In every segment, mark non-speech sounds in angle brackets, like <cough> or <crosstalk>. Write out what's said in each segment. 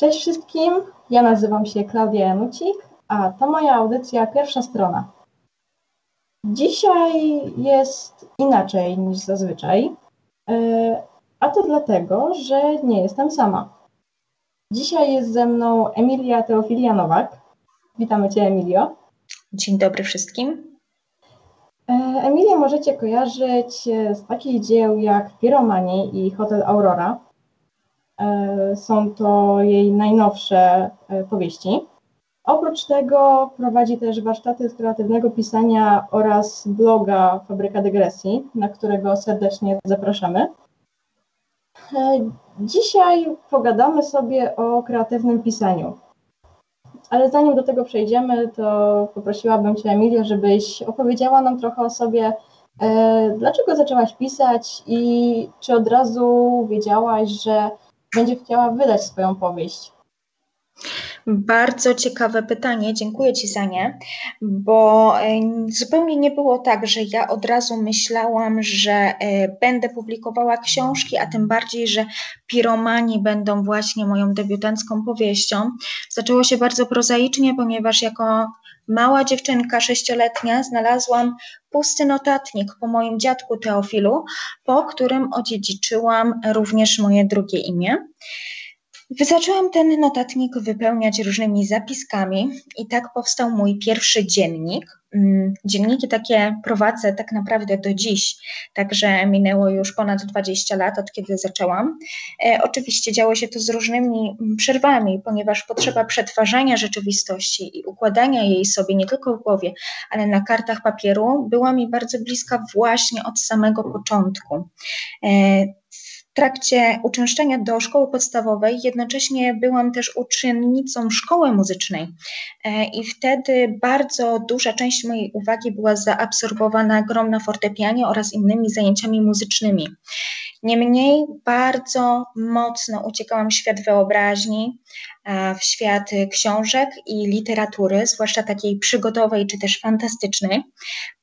Cześć wszystkim, ja nazywam się Klaudia Janucik, a to moja audycja Pierwsza Strona. Dzisiaj jest inaczej niż zazwyczaj, e, a to dlatego, że nie jestem sama. Dzisiaj jest ze mną Emilia Teofilianowak. Witamy Cię, Emilio. Dzień dobry wszystkim. E, Emilię możecie kojarzyć z takich dzieł jak Piromani i Hotel Aurora. E, są to jej najnowsze e, powieści. Oprócz tego prowadzi też warsztaty z kreatywnego pisania oraz bloga Fabryka Dygresji, na którego serdecznie zapraszamy. Dzisiaj pogadamy sobie o kreatywnym pisaniu. Ale zanim do tego przejdziemy, to poprosiłabym Cię, Emilia, żebyś opowiedziała nam trochę o sobie, e, dlaczego zaczęłaś pisać i czy od razu wiedziałaś, że będzie chciała wydać swoją powieść? Bardzo ciekawe pytanie, dziękuję Ci za nie, bo e, zupełnie nie było tak, że ja od razu myślałam, że e, będę publikowała książki, a tym bardziej, że piromani będą właśnie moją debiutancką powieścią. Zaczęło się bardzo prozaicznie, ponieważ jako mała dziewczynka sześcioletnia znalazłam pusty notatnik po moim dziadku Teofilu, po którym odziedziczyłam również moje drugie imię. Zaczęłam ten notatnik wypełniać różnymi zapiskami i tak powstał mój pierwszy dziennik. Mm, dzienniki takie prowadzę tak naprawdę do dziś, także minęło już ponad 20 lat od kiedy zaczęłam. E, oczywiście działo się to z różnymi mm, przerwami, ponieważ potrzeba przetwarzania rzeczywistości i układania jej sobie nie tylko w głowie, ale na kartach papieru była mi bardzo bliska właśnie od samego początku. Trakcie uczęszczania do szkoły podstawowej jednocześnie byłam też uczennicą szkoły muzycznej e, i wtedy bardzo duża część mojej uwagi była zaabsorbowana grą na fortepianie oraz innymi zajęciami muzycznymi. Niemniej bardzo mocno uciekałam w świat wyobraźni, w świat książek i literatury, zwłaszcza takiej przygodowej czy też fantastycznej,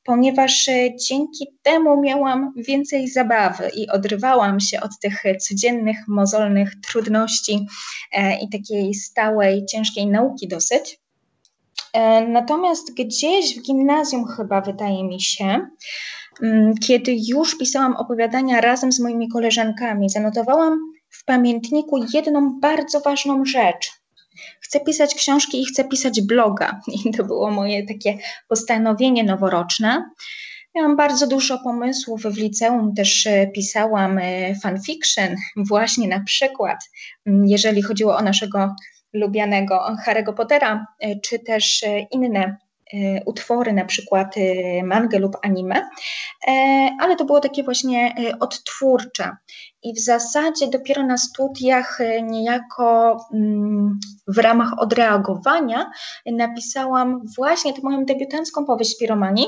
ponieważ e, dzięki temu miałam więcej zabawy i odrywałam się od tych codziennych, mozolnych trudności e, i takiej stałej, ciężkiej nauki dosyć. E, natomiast gdzieś w gimnazjum, chyba wydaje mi się, kiedy już pisałam opowiadania razem z moimi koleżankami, zanotowałam w pamiętniku jedną bardzo ważną rzecz. Chcę pisać książki i chcę pisać bloga. <laughs> I to było moje takie postanowienie noworoczne. Miałam bardzo dużo pomysłów w liceum, też e, pisałam e, fanfiction, właśnie na przykład, jeżeli chodziło o naszego lubianego Harry'ego Pottera, e, czy też inne utwory, na przykład e, mangę lub anime, e, ale to było takie właśnie odtwórcze. I w zasadzie dopiero na studiach, niejako mm, w ramach odreagowania, napisałam właśnie tę moją debiutancką powieść Piromanii,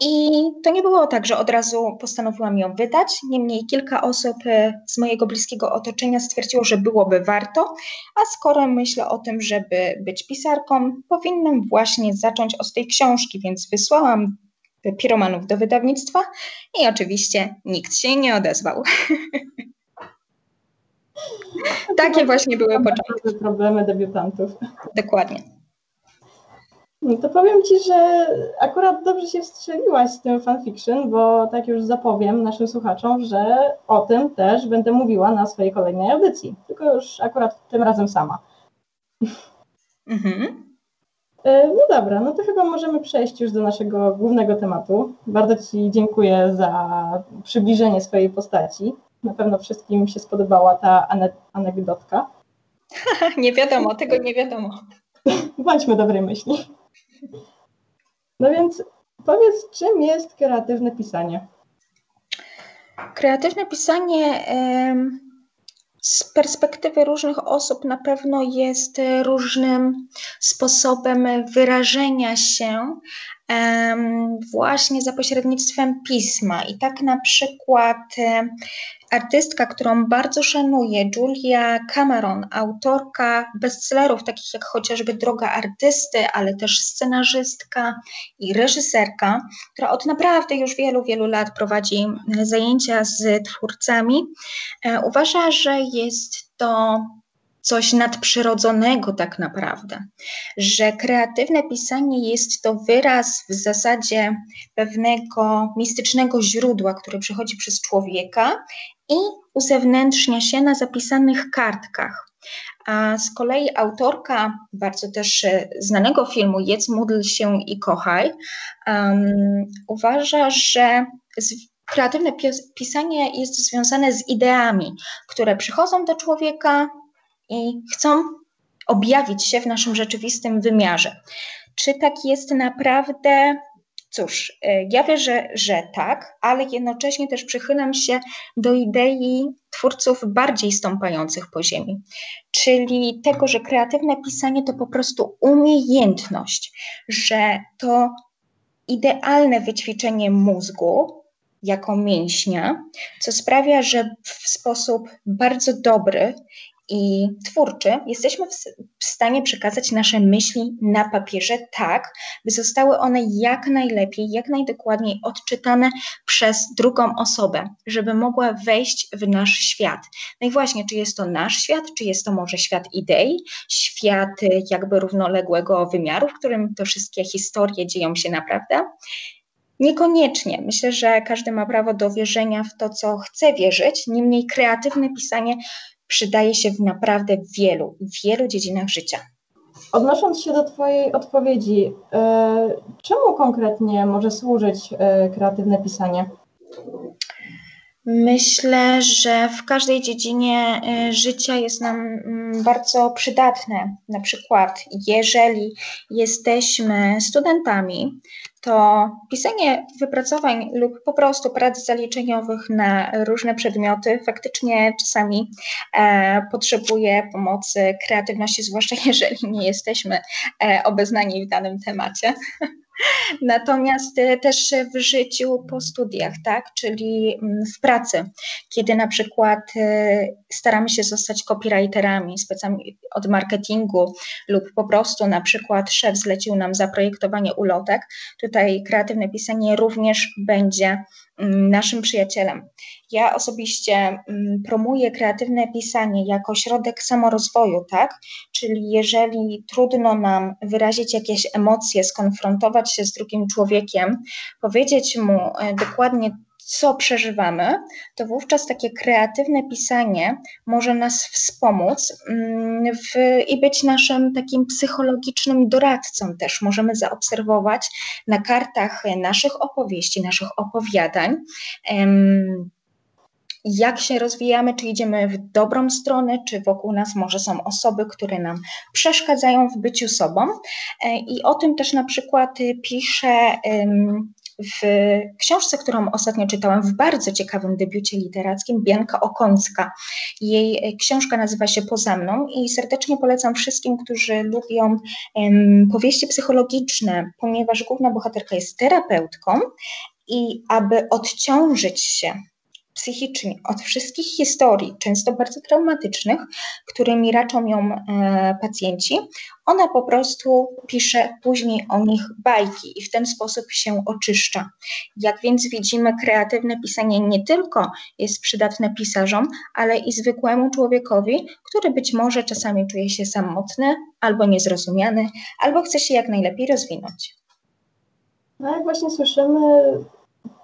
i to nie było tak, że od razu postanowiłam ją wydać. Niemniej kilka osób e, z mojego bliskiego otoczenia stwierdziło, że byłoby warto, a skoro myślę o tym, żeby być pisarką, powinnam właśnie zacząć od tej książki, więc wysłałam piromanów do wydawnictwa i oczywiście nikt się nie odezwał. <laughs> Takie właśnie były początki. Problemy debiutantów. Dokładnie. No to powiem Ci, że akurat dobrze się wstrzeliłaś z tym fanfiction, bo tak już zapowiem naszym słuchaczom, że o tym też będę mówiła na swojej kolejnej audycji, tylko już akurat tym razem sama. Mhm. E, no dobra, no to chyba możemy przejść już do naszego głównego tematu. Bardzo Ci dziękuję za przybliżenie swojej postaci. Na pewno wszystkim się spodobała ta ane anegdotka. <laughs> nie wiadomo, tego nie wiadomo. Bądźmy dobrej myśli. No więc powiedz, czym jest kreatywne pisanie? Kreatywne pisanie z perspektywy różnych osób na pewno jest różnym sposobem wyrażenia się właśnie za pośrednictwem pisma. I tak na przykład artystka, którą bardzo szanuję, Julia Cameron, autorka bestsellerów takich jak chociażby Droga Artysty, ale też scenarzystka i reżyserka, która od naprawdę już wielu, wielu lat prowadzi zajęcia z twórcami, e, uważa, że jest to coś nadprzyrodzonego tak naprawdę, że kreatywne pisanie jest to wyraz w zasadzie pewnego mistycznego źródła, które przychodzi przez człowieka i uzewnętrznia się na zapisanych kartkach. A z kolei autorka bardzo też e, znanego filmu Jedz, módl się i kochaj um, uważa, że kreatywne pisanie jest związane z ideami, które przychodzą do człowieka i chcą objawić się w naszym rzeczywistym wymiarze. Czy tak jest naprawdę? Cóż, e, ja wierzę, że tak, ale jednocześnie też przychylam się do idei twórców bardziej stąpających po ziemi, czyli tego, że kreatywne pisanie to po prostu umiejętność, że to idealne wyćwiczenie mózgu jako mięśnia, co sprawia, że w sposób bardzo dobry i twórczy, jesteśmy w stanie przekazać nasze myśli na papierze tak, by zostały one jak najlepiej, jak najdokładniej odczytane przez drugą osobę, żeby mogła wejść w nasz świat. No i właśnie, czy jest to nasz świat, czy jest to może świat idei, świat y, jakby równoległego wymiaru, w którym te wszystkie historie dzieją się naprawdę? Niekoniecznie. Myślę, że każdy ma prawo do wierzenia w to, co chce wierzyć. Niemniej kreatywne pisanie przydaje się w naprawdę wielu, wielu dziedzinach życia. Odnosząc się do Twojej odpowiedzi, e, czemu konkretnie może służyć e, kreatywne pisanie? Myślę, że w każdej dziedzinie e, życia jest nam mm, bardzo przydatne. Na przykład, jeżeli jesteśmy studentami, to pisanie wypracowań lub po prostu prac zaliczeniowych na różne przedmioty faktycznie czasami e, potrzebuje pomocy kreatywności, zwłaszcza <laughs> jeżeli nie jesteśmy e, obeznani w danym temacie. Natomiast e, też w życiu po studiach, tak, czyli mm, w pracy, kiedy na przykład e, staramy się zostać copywriterami, specjalnie od marketingu lub po prostu na przykład szef zlecił nam zaprojektowanie ulotek, tutaj kreatywne pisanie również będzie naszym przyjacielem. Ja osobiście mm, promuję kreatywne pisanie jako środek samorozwoju, tak? Czyli jeżeli trudno nam wyrazić jakieś emocje, skonfrontować się z drugim człowiekiem, powiedzieć mu e, dokładnie, co przeżywamy, to wówczas takie kreatywne pisanie może nas wspomóc mm, w, i być naszym takim psychologicznym doradcą też. Możemy zaobserwować na kartach naszych opowieści, naszych opowiadań jak się rozwijamy, czy idziemy w dobrą stronę, czy wokół nas może są osoby, które nam przeszkadzają w byciu sobą. E, I o tym też na przykład pisze w książce, którą ostatnio czytałam, w bardzo ciekawym debiucie literackim, Bianka Okońska. Jej książka nazywa się Poza mną i serdecznie polecam wszystkim, którzy lubią um, powieści psychologiczne, ponieważ główna bohaterka jest terapeutką i aby odciążyć się psychicznie od wszystkich historii, często bardzo traumatycznych, którymi raczą ją e, pacjenci, ona po prostu pisze później o nich bajki i w ten sposób się oczyszcza. Jak więc widzimy, kreatywne pisanie nie tylko jest przydatne pisarzom, ale i zwykłemu człowiekowi, który być może czasami czuje się samotny albo niezrozumiany, albo chce się jak najlepiej rozwinąć. No jak właśnie słyszymy,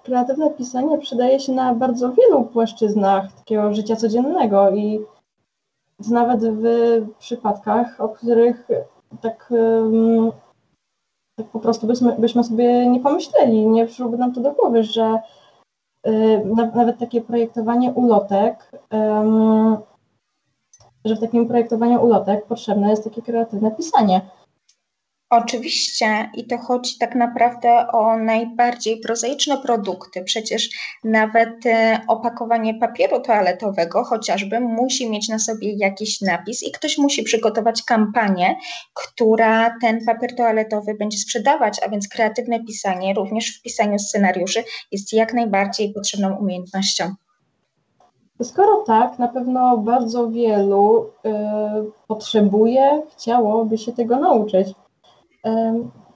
kreatywne pisanie przydaje się na bardzo wielu płaszczyznach takiego życia codziennego i nawet w przypadkach, o których tak, tak po prostu byśmy, byśmy sobie nie pomyśleli, nie przyszłoby nam to do głowy, że y, nawet takie projektowanie ulotek, że w takim projektowaniu ulotek potrzebne jest takie kreatywne pisanie. Oczywiście i to chodzi tak naprawdę o najbardziej prozaiczne produkty. Przecież nawet e, opakowanie papieru toaletowego chociażby musi mieć na sobie jakiś napis i ktoś musi przygotować kampanię, która ten papier toaletowy będzie sprzedawać, a więc kreatywne pisanie, również w pisaniu scenariuszy jest jak najbardziej potrzebną umiejętnością. Skoro tak, na pewno bardzo wielu y, potrzebuje, chciałoby się tego nauczyć.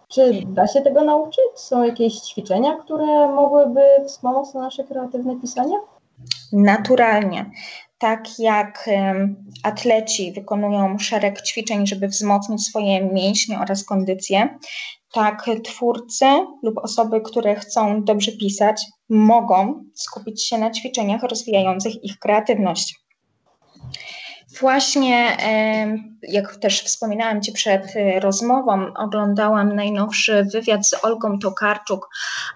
Czy da się tego nauczyć? Są jakieś ćwiczenia, które mogłyby wspomóc nasze kreatywne pisanie? Naturalnie. tak jak atleci wykonują szereg ćwiczeń, żeby wzmocnić swoje mięśnie oraz kondycję, tak twórcy lub osoby, które chcą dobrze pisać, mogą skupić się na ćwiczeniach rozwijających ich kreatywność. Właśnie, jak też wspominałam Ci przed y, rozmową, oglądałam najnowszy wywiad z Olgą Tokarczuk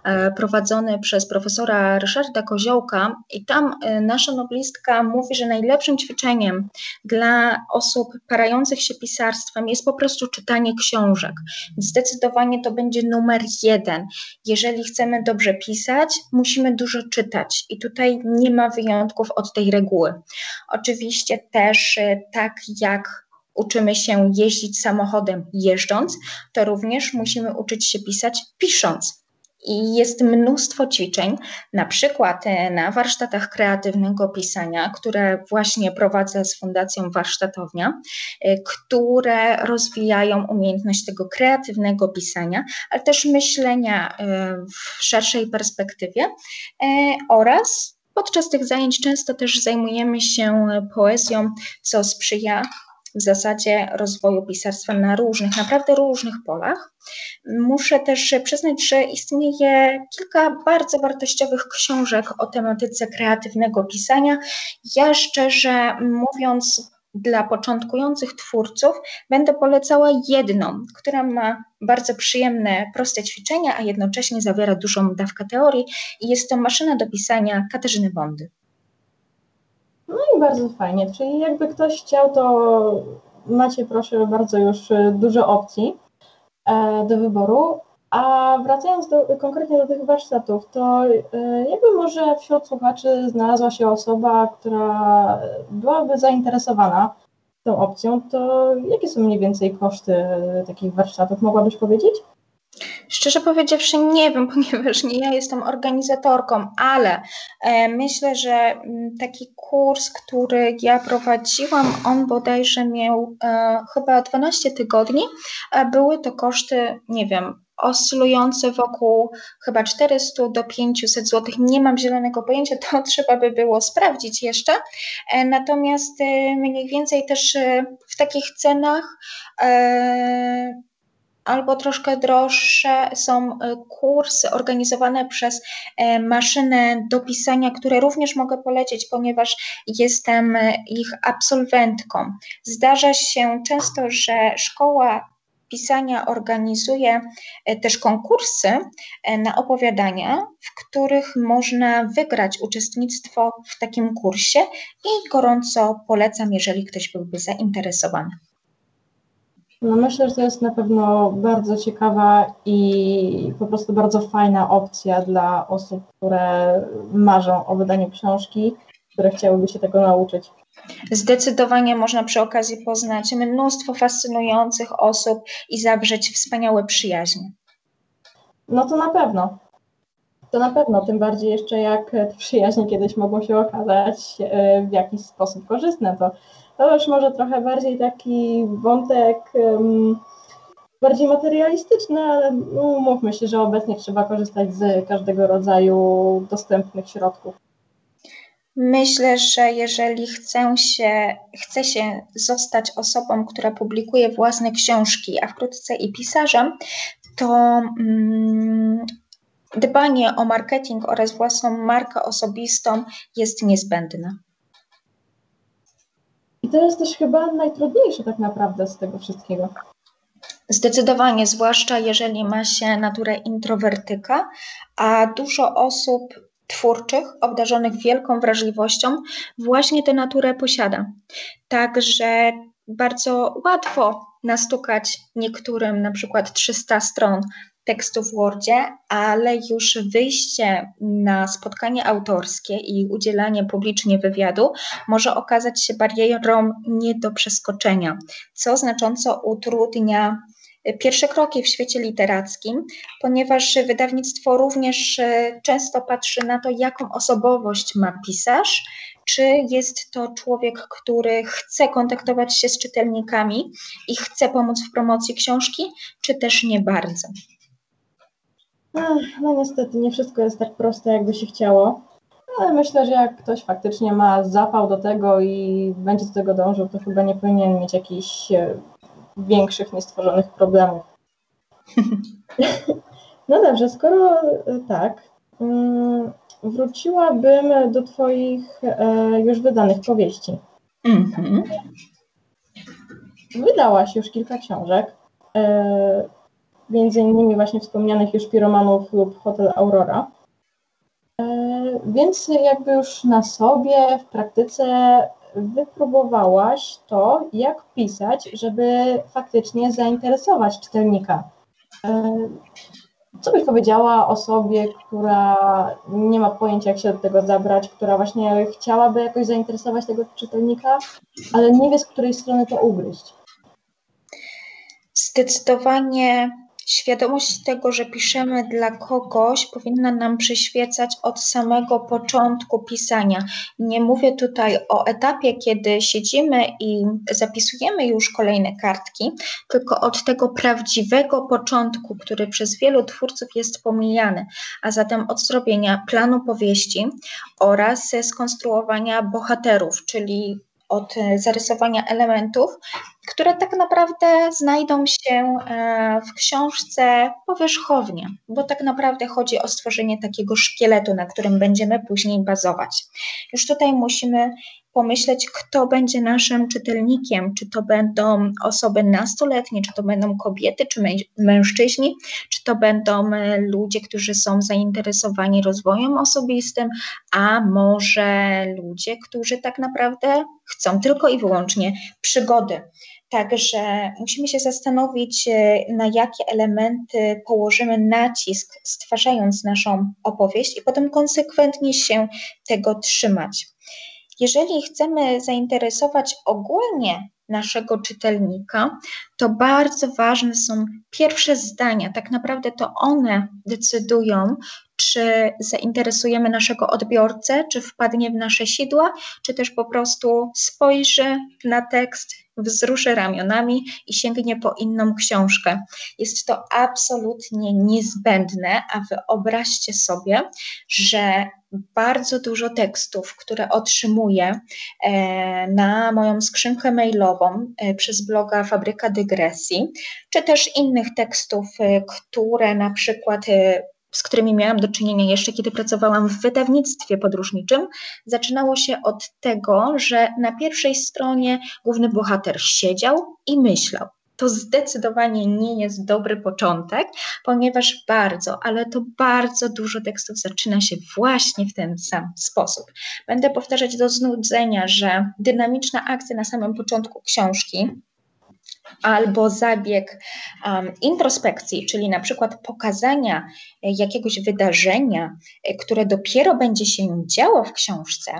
e, prowadzony przez profesora Ryszarda Koziołka i tam y, nasza noblistka mówi, że najlepszym ćwiczeniem dla osób parających się pisarstwem jest po prostu czytanie książek. Zdecydowanie to będzie numer jeden. Jeżeli chcemy dobrze pisać, musimy dużo czytać i tutaj nie ma wyjątków od tej reguły. Oczywiście też tak jak uczymy się jeździć samochodem jeżdżąc, to również musimy uczyć się pisać pisząc. I jest mnóstwo ćwiczeń, na przykład e, na warsztatach kreatywnego pisania, które właśnie prowadzę z Fundacją Warsztatownia, e, które rozwijają umiejętność tego kreatywnego pisania, ale też myślenia e, w szerszej perspektywie oraz Podczas tych zajęć często też zajmujemy się poezją, co sprzyja w zasadzie rozwoju pisarstwa na różnych, naprawdę różnych polach. Muszę też przyznać, że istnieje kilka bardzo wartościowych książek o tematyce kreatywnego pisania. Ja szczerze mówiąc, dla początkujących twórców będę polecała jedną, która ma bardzo przyjemne, proste ćwiczenia, a jednocześnie zawiera dużą dawkę teorii i jest to maszyna do pisania Katarzyny Bondy. No i bardzo fajnie, czyli jakby ktoś chciał, to macie proszę bardzo już dużo opcji e, do wyboru. A wracając do, konkretnie do tych warsztatów, to e, jakby może wśród słuchaczy znalazła się osoba, która byłaby zainteresowana tą opcją, to jakie są mniej więcej koszty takich warsztatów? Mogłabyś powiedzieć? Szczerze powiedziawszy, nie wiem, <laughs> ponieważ nie ja jestem organizatorką, ale e, myślę, że mm, taki kurs, który ja prowadziłam, on bodajże miał e, chyba 12 tygodni, były to koszty, nie wiem, oscylujące wokół chyba 400 do 500 zł. Nie mam zielonego pojęcia, to <laughs> trzeba by było sprawdzić jeszcze. E, natomiast e, mniej więcej też e, w takich cenach albo troszkę droższe są kursy organizowane przez maszynę do pisania, które również mogę polecić, ponieważ jestem ich absolwentką. Zdarza się często, że szkoła pisania organizuje e, też konkursy e, na opowiadania, w których można wygrać uczestnictwo w takim kursie i gorąco polecam, jeżeli ktoś byłby zainteresowany. No myślę, że to jest na pewno bardzo ciekawa i po prostu bardzo fajna opcja dla osób, które marzą o wydaniu książki, które chciałyby się tego nauczyć. Zdecydowanie można przy okazji poznać mnóstwo fascynujących osób i zawrzeć wspaniałe przyjaźnie. No to na pewno. To na pewno, tym bardziej jeszcze jak te przyjaźnie kiedyś mogą się okazać e, w jakiś sposób korzystne. To, to już może trochę bardziej taki wątek um, bardziej materialistyczny, ale no, umówmy się, że obecnie trzeba korzystać z każdego rodzaju dostępnych środków. Myślę, że jeżeli chcę się, chce się zostać osobą, która publikuje własne książki, a wkrótce i pisarzem, to mm, dbanie o marketing oraz własną markę osobistą jest niezbędne. I to jest też chyba najtrudniejsze tak naprawdę z tego wszystkiego. Zdecydowanie, zwłaszcza jeżeli ma się naturę introwertyka, a dużo osób twórczych, obdarzonych wielką wrażliwością, właśnie tę naturę posiada. Także bardzo łatwo nastukać niektórym na przykład 300 stron tekstu w Wordzie, ale już wyjście na spotkanie autorskie i udzielanie publicznie wywiadu może okazać się barierą nie do przeskoczenia, co znacząco utrudnia pierwsze kroki w świecie literackim, ponieważ wydawnictwo również e, często patrzy na to, jaką osobowość ma pisarz, czy jest to człowiek, który chce kontaktować się z czytelnikami i chce pomóc w promocji książki, czy też nie bardzo. No niestety, nie wszystko jest tak proste, jakby się chciało, ale myślę, że jak ktoś faktycznie ma zapał do tego i będzie do tego dążył, to chyba nie powinien mieć jakichś e, większych, niestworzonych problemów. <laughs> No dobrze, skoro e, tak, mm, wróciłabym do Twoich e, już wydanych powieści. Mhm. Wydałaś już kilka książek, między innymi właśnie wspomnianych już Piromanów lub Hotel Aurora. Więc jakby już na sobie w praktyce wypróbowałaś to, jak pisać, żeby faktycznie zainteresować czytelnika. E, co byś powiedziała osobie, która nie ma pojęcia, jak się do tego zabrać, która właśnie chciałaby jakoś zainteresować tego czytelnika, ale nie wie, z której strony to ugryźć? Zdecydowanie Świadomość tego, że piszemy dla kogoś, powinna nam przyświecać od samego początku pisania. Nie mówię tutaj o etapie, kiedy siedzimy i zapisujemy już kolejne kartki, tylko od tego prawdziwego początku, który przez wielu twórców jest pomijany, a zatem od zrobienia planu powieści oraz skonstruowania bohaterów, czyli od zarysowania elementów, które tak naprawdę znajdą się e, w książce powierzchownie, bo tak naprawdę chodzi o stworzenie takiego szkieletu, na którym będziemy później bazować. Już tutaj musimy pomyśleć, kto będzie naszym czytelnikiem, czy to będą osoby nastoletnie, czy to będą kobiety, czy mężczyźni, czy to będą e, ludzie, którzy są zainteresowani rozwojem osobistym, a może ludzie, którzy tak naprawdę chcą tylko i wyłącznie przygody. Także musimy się zastanowić, e, na jakie elementy położymy nacisk, stwarzając naszą opowieść, i potem konsekwentnie się tego trzymać. Jeżeli chcemy zainteresować ogólnie naszego czytelnika, to bardzo ważne są pierwsze zdania. Tak naprawdę to one decydują, czy zainteresujemy naszego odbiorcę, czy wpadnie w nasze sidła, czy też po prostu spojrzy na tekst, wzruszy ramionami i sięgnie po inną książkę. Jest to absolutnie niezbędne, a wyobraźcie sobie, że bardzo dużo tekstów, które otrzymuję e, na moją skrzynkę mailową e, przez bloga Fabryka Dygresji, czy też innych tekstów, e, które na przykład z którymi miałam do czynienia jeszcze kiedy pracowałam w wydawnictwie podróżniczym, zaczynało się od tego, że na pierwszej stronie główny bohater siedział i myślał. To zdecydowanie nie jest dobry początek, ponieważ bardzo, ale to bardzo dużo tekstów zaczyna się właśnie w ten sam sposób. Będę powtarzać do znudzenia, że dynamiczna akcja na samym początku książki albo zabieg um, introspekcji, czyli na przykład pokazania e, jakiegoś wydarzenia, e, które dopiero będzie się działo w książce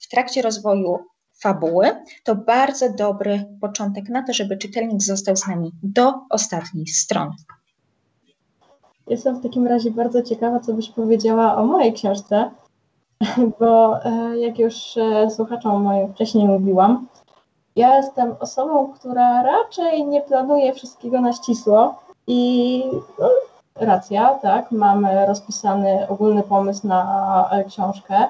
w trakcie rozwoju fabuły, to bardzo dobry początek na to, żeby czytelnik został z nami do ostatniej strony. Jestem w takim razie bardzo ciekawa, co byś powiedziała o mojej książce, <laughs> bo e, jak już słuchaczom moim wcześniej mówiłam, ja jestem osobą, która raczej nie planuje wszystkiego na ścisło i no, racja, tak, mam rozpisany ogólny pomysł na e, książkę,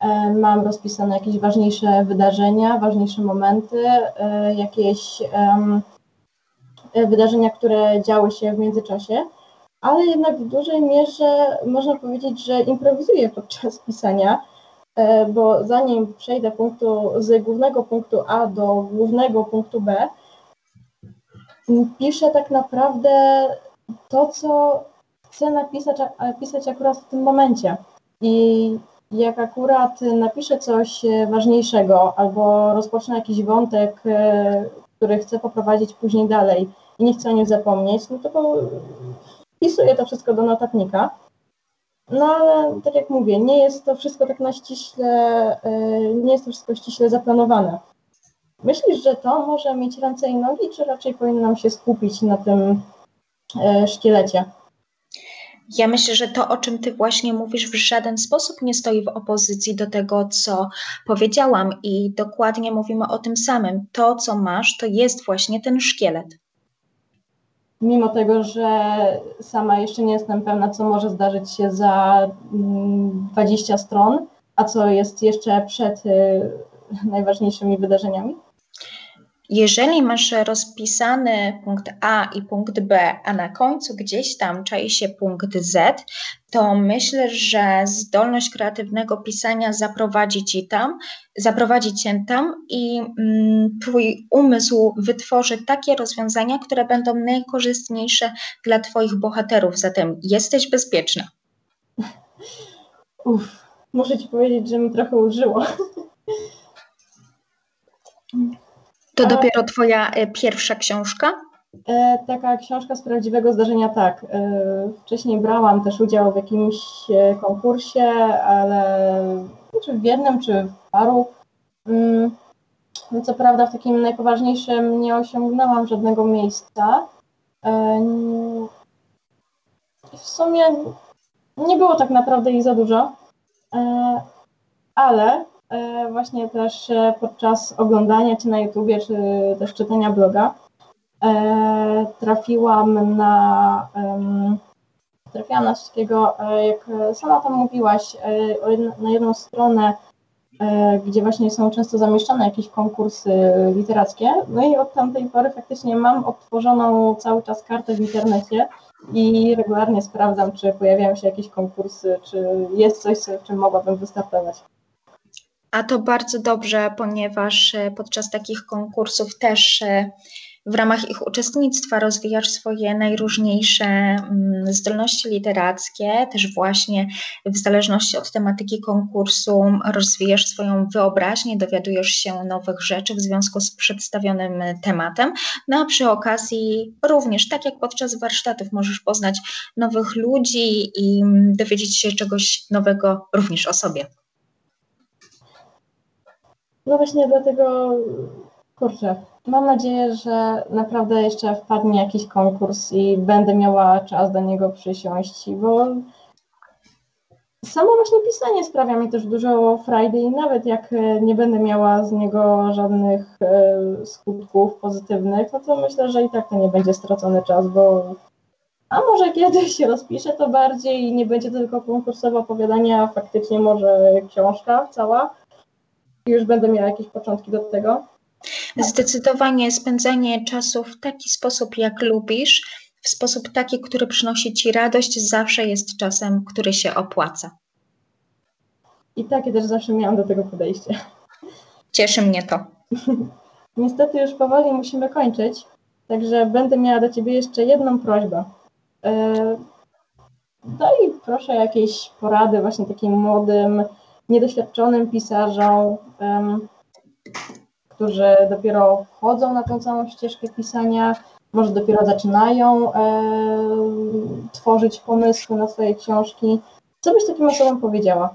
e, mam rozpisane jakieś ważniejsze wydarzenia, ważniejsze momenty, e, jakieś um, wydarzenia, które działy się w międzyczasie, ale jednak w dużej mierze można powiedzieć, że improwizuję podczas pisania bo zanim przejdę punktu, z głównego punktu A do głównego punktu B, piszę tak naprawdę to, co chcę napisać, napisać akurat w tym momencie. I jak akurat napiszę coś ważniejszego albo rozpocznę jakiś wątek, e, który chcę poprowadzić później dalej i nie chcę o nim zapomnieć, no to wpisuję to wszystko do notatnika no ale tak jak mówię, nie jest to wszystko tak na ściśle, e, nie jest to wszystko ściśle zaplanowane. Myślisz, że to może mieć ręce i nogi, czy raczej powinnam się skupić na tym e, szkielecie? Ja myślę, że to, o czym Ty właśnie mówisz, w żaden sposób nie stoi w opozycji do tego, co powiedziałam, i dokładnie mówimy o tym samym. To, co masz, to jest właśnie ten szkielet mimo tego, że sama jeszcze nie jestem pewna, co może zdarzyć się za 20 mm, stron, A co jest jeszcze przed najważniejszymi wydarzeniami? Jeżeli masz rozpisany punkt A i punkt B, a na końcu gdzieś tam czai się punkt Z, to myślę, że zdolność kreatywnego pisania zaprowadzi ci tam, zaprowadzi cię tam i mm, twój umysł wytworzy takie rozwiązania, które będą najkorzystniejsze dla twoich bohaterów. Zatem jesteś bezpieczna. Uff, muszę ci powiedzieć, że mi trochę użyło. To dopiero Twoja e, pierwsza książka? E, taka książka z prawdziwego zdarzenia, tak. E, wcześniej brałam też udział w jakimś konkursie, ale czy w jednym, czy w paru. Mm, no co prawda w takim najpoważniejszym nie osiągnęłam żadnego miejsca. W sumie nie było tak naprawdę ich za dużo, ale właśnie też e, podczas oglądania Cię na YouTubie, czy też czytania bloga, e, trafiłam na trafiłam na coś jak sama tam mówiłaś, na jedną stronę, gdzie właśnie są często zamieszczane jakieś konkursy literackie. No i od tamtej pory faktycznie mam odtworzoną cały czas kartę w internecie i regularnie sprawdzam, czy pojawiają się jakieś konkursy, czy jest coś, w czym mogłabym wystartować. A to bardzo dobrze, ponieważ e, podczas takich konkursów też e, w ramach ich uczestnictwa rozwijasz swoje najróżniejsze mm, zdolności literackie, też właśnie w zależności od tematyki konkursu rozwijasz swoją wyobraźnię, dowiadujesz się nowych rzeczy w związku z przedstawionym tematem. No a przy okazji również, tak jak podczas warsztatów, możesz poznać nowych ludzi i mm, dowiedzieć się czegoś nowego również o sobie. No właśnie dlatego, kurczę, mam nadzieję, że naprawdę jeszcze wpadnie jakiś konkurs i będę miała czas do niego przysiąść, bo samo właśnie pisanie sprawia mi też dużo frajdy i nawet jak nie będę miała z niego żadnych e, skutków pozytywnych, no to myślę, że i tak to nie będzie stracony czas, bo a może kiedyś się rozpiszę to bardziej i nie będzie to tylko konkursowe opowiadania, a faktycznie może książka cała już będę miała jakieś początki do tego. Zdecydowanie spędzanie czasu w taki sposób, jak lubisz, w sposób taki, który przynosi ci radość, zawsze jest czasem, który się opłaca. I takie też zawsze miałam do tego podejście. Cieszy mnie to. <laughs> Niestety już powoli musimy kończyć, także będę miała do Ciebie jeszcze jedną prośbę. E, daj proszę jakieś porady właśnie takim młodym, niedoświadczonym pisarzom, um, którzy dopiero wchodzą na tą całą ścieżkę pisania, może dopiero zaczynają e, tworzyć pomysły na swoje książki. Co byś takim osobom powiedziała?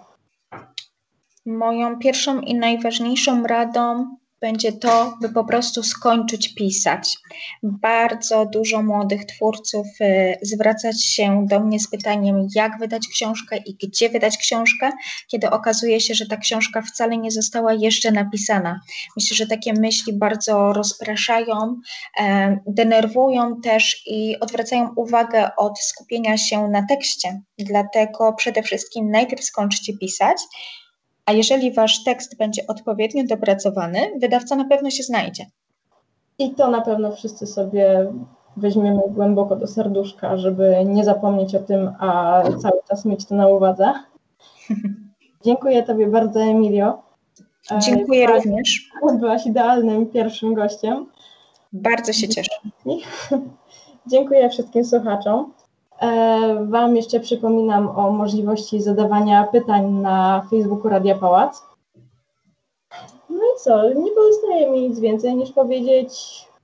Moją pierwszą i najważniejszą radą będzie to, by po prostu skończyć pisać. Bardzo dużo młodych twórców y, zwracać się do mnie z pytaniem, jak wydać książkę i gdzie wydać książkę, kiedy okazuje się, że ta książka wcale nie została jeszcze napisana. Myślę, że takie myśli bardzo rozpraszają, e, denerwują też i odwracają uwagę od skupienia się na tekście. Dlatego przede wszystkim najpierw skończcie pisać a jeżeli wasz tekst będzie odpowiednio dopracowany, wydawca na pewno się znajdzie. I to na pewno wszyscy sobie weźmiemy głęboko do serduszka, żeby nie zapomnieć o tym, a cały czas mieć to na uwadze. <laughs> Dziękuję Tobie bardzo, Emilio. Dziękuję byłaś, również. <laughs> Byłaś idealnym pierwszym gościem. Bardzo się cieszę. <laughs> Dziękuję wszystkim słuchaczom. E, wam jeszcze przypominam o możliwości zadawania pytań na Facebooku Radia Pałac. No i co, nie pozostaje mi nic więcej niż powiedzieć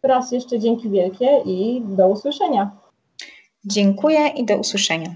raz jeszcze dzięki wielkie i do usłyszenia. Dziękuję i do usłyszenia.